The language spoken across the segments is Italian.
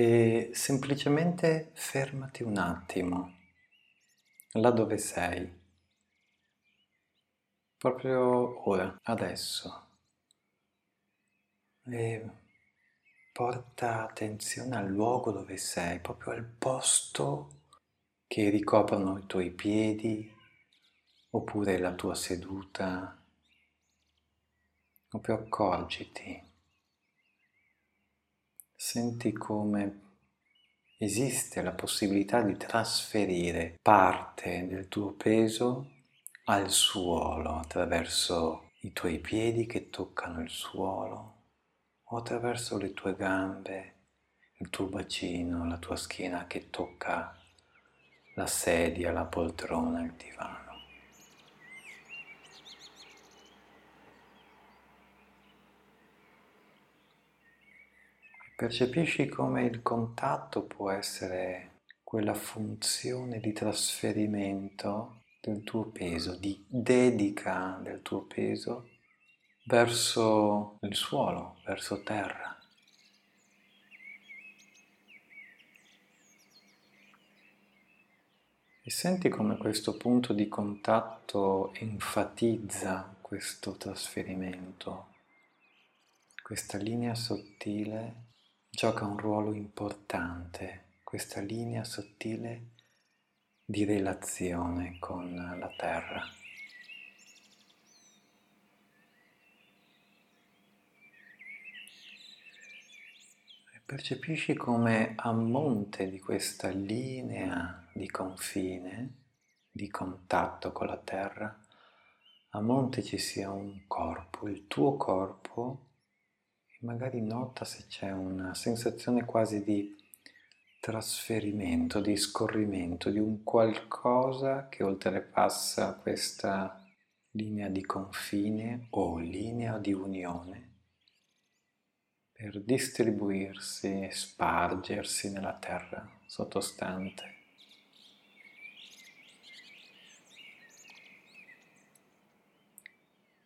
e semplicemente fermati un attimo, là dove sei, proprio ora, adesso. E porta attenzione al luogo dove sei, proprio al posto che ricoprono i tuoi piedi oppure la tua seduta. Proprio accorgiti. Senti come esiste la possibilità di trasferire parte del tuo peso al suolo attraverso i tuoi piedi che toccano il suolo o attraverso le tue gambe, il tuo bacino, la tua schiena che tocca la sedia, la poltrona, il divano. Percepisci come il contatto può essere quella funzione di trasferimento del tuo peso, di dedica del tuo peso verso il suolo, verso terra. E senti come questo punto di contatto enfatizza questo trasferimento, questa linea sottile gioca un ruolo importante questa linea sottile di relazione con la terra. Percepisci come a monte di questa linea di confine, di contatto con la terra, a monte ci sia un corpo, il tuo corpo magari nota se c'è una sensazione quasi di trasferimento, di scorrimento, di un qualcosa che oltrepassa questa linea di confine o linea di unione per distribuirsi e spargersi nella terra sottostante.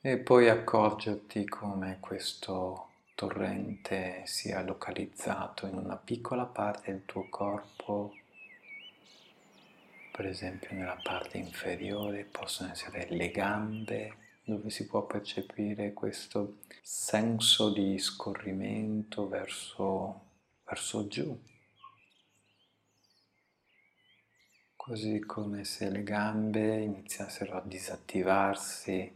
E poi accorgerti come questo torrente sia localizzato in una piccola parte del tuo corpo, per esempio nella parte inferiore, possono essere le gambe, dove si può percepire questo senso di scorrimento verso, verso giù. Così come se le gambe iniziassero a disattivarsi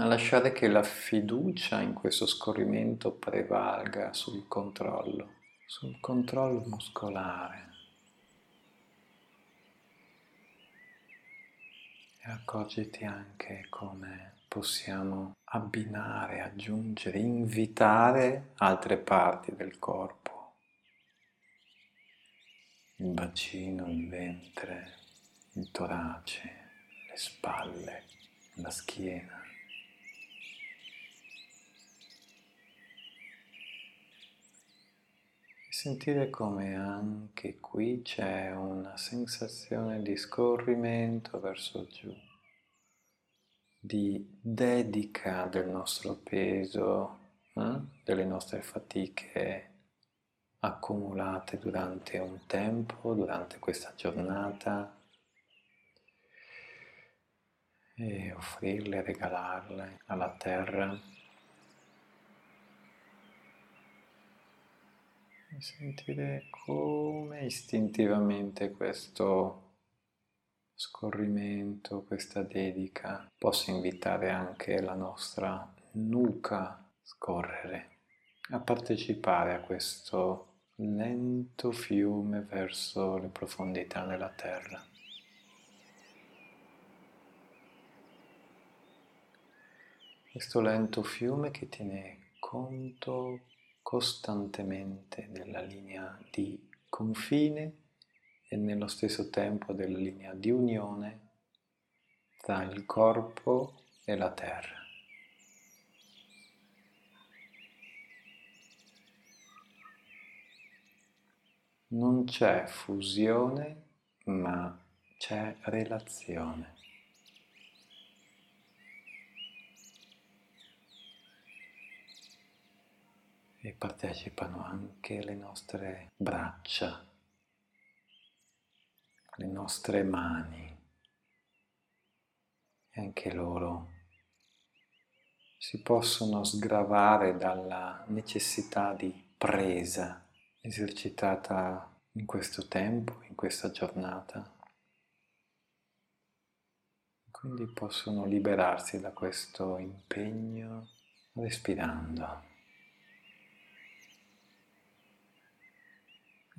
a lasciare che la fiducia in questo scorrimento prevalga sul controllo, sul controllo muscolare. E accorgiti anche come possiamo abbinare, aggiungere, invitare altre parti del corpo, il bacino, il ventre, il torace, le spalle, la schiena. Sentire come anche qui c'è una sensazione di scorrimento verso giù, di dedica del nostro peso, eh? delle nostre fatiche accumulate durante un tempo, durante questa giornata e offrirle, regalarle alla terra. Sentire come istintivamente questo scorrimento, questa dedica possa invitare anche la nostra nuca a scorrere, a partecipare a questo lento fiume verso le profondità della terra. Questo lento fiume che tiene conto costantemente della linea di confine e nello stesso tempo della linea di unione tra il corpo e la terra. Non c'è fusione, ma c'è relazione. E partecipano anche le nostre braccia, le nostre mani e anche loro si possono sgravare dalla necessità di presa esercitata in questo tempo, in questa giornata. Quindi possono liberarsi da questo impegno respirando.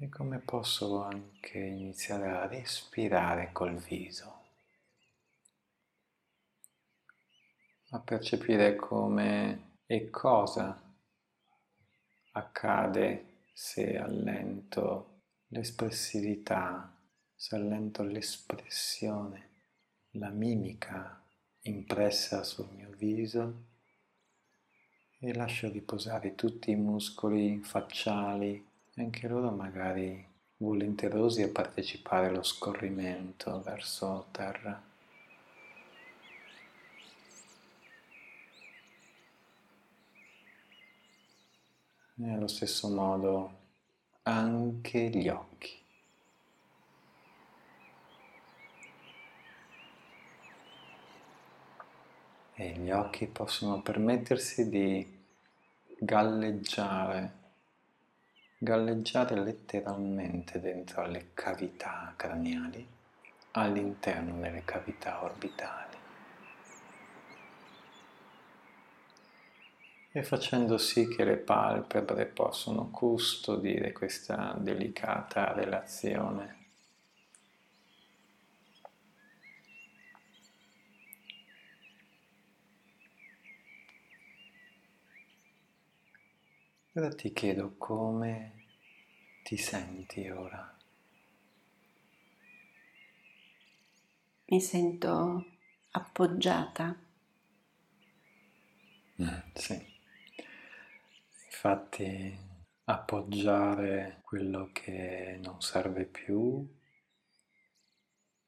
E come posso anche iniziare a respirare col viso, a percepire come e cosa accade se allento l'espressività, se allento l'espressione, la mimica impressa sul mio viso. E lascio riposare tutti i muscoli facciali anche loro magari volenterosi a partecipare allo scorrimento verso terra. E allo stesso modo anche gli occhi. E gli occhi possono permettersi di galleggiare galleggiare letteralmente dentro alle cavità craniali, all'interno delle cavità orbitali. E facendo sì che le palpebre possano custodire questa delicata relazione. Ora ti chiedo come ti senti ora. Mi sento appoggiata. Mm, sì. Infatti appoggiare quello che non serve più,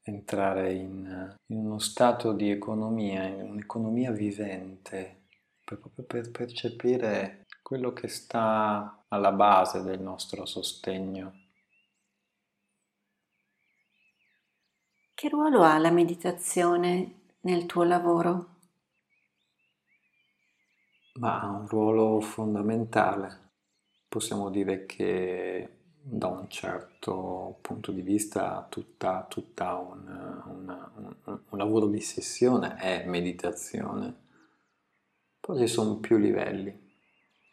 entrare in, in uno stato di economia, in un'economia vivente, proprio per percepire quello che sta alla base del nostro sostegno. Che ruolo ha la meditazione nel tuo lavoro? Ma ha un ruolo fondamentale. Possiamo dire che da un certo punto di vista tutta, tutta un, un, un, un lavoro di sessione è meditazione. Poi ci sono più livelli.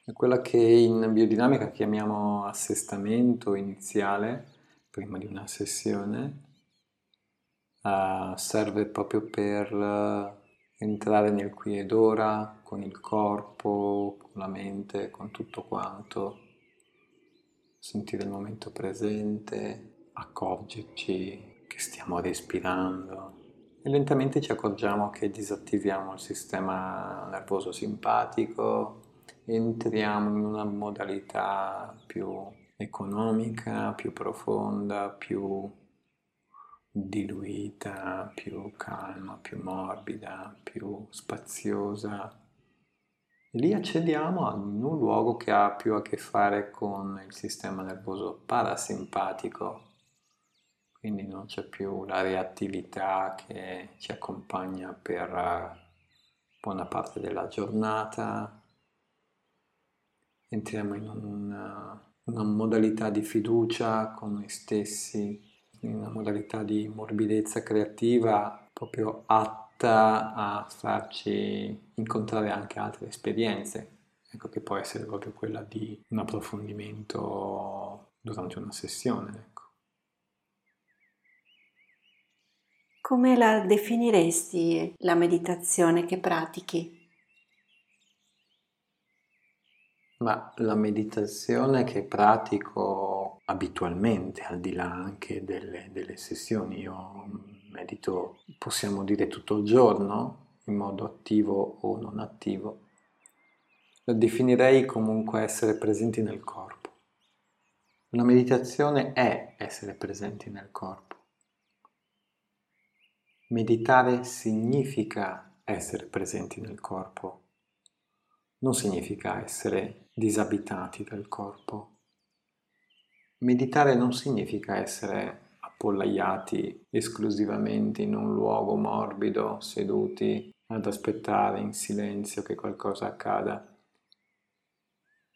È quella che in biodinamica chiamiamo assestamento iniziale, prima di una sessione, uh, serve proprio per uh, entrare nel qui ed ora, con il corpo, con la mente, con tutto quanto, sentire il momento presente, accorgerci che stiamo respirando. E lentamente ci accorgiamo che disattiviamo il sistema nervoso simpatico, entriamo in una modalità più economica, più profonda, più diluita, più calma, più morbida, più spaziosa. Lì accediamo ad un luogo che ha più a che fare con il sistema nervoso parasimpatico, quindi non c'è più la reattività che ci accompagna per buona parte della giornata, entriamo in una, una modalità di fiducia con noi stessi, in una modalità di morbidezza creativa proprio atta a farci incontrare anche altre esperienze. Ecco che può essere proprio quella di un approfondimento durante una sessione. Ecco. Come la definiresti la meditazione che pratichi? Ma la meditazione che pratico abitualmente, al di là anche delle, delle sessioni, io medito, possiamo dire, tutto il giorno, in modo attivo o non attivo, la definirei comunque essere presenti nel corpo. La meditazione è essere presenti nel corpo. Meditare significa essere presenti nel corpo, non significa essere disabitati del corpo. Meditare non significa essere appollaiati esclusivamente in un luogo morbido, seduti ad aspettare in silenzio che qualcosa accada.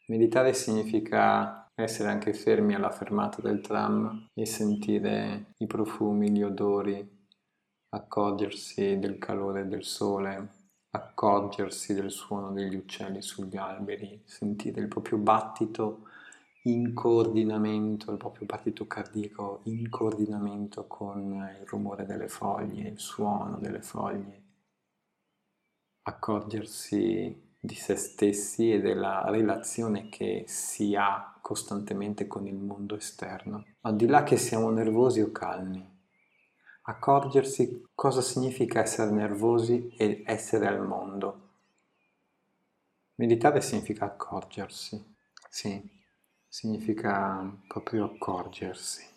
Meditare significa essere anche fermi alla fermata del tram e sentire i profumi, gli odori, accorgersi del calore del sole, accorgersi del suono degli uccelli sugli alberi, sentire il proprio battito in coordinamento, il proprio battito cardiaco in coordinamento con il rumore delle foglie, il suono delle foglie, accorgersi di se stessi e della relazione che si ha costantemente con il mondo esterno, al di là che siamo nervosi o calmi. Accorgersi cosa significa essere nervosi e essere al mondo. Meditare significa accorgersi, sì significa proprio accorgersi.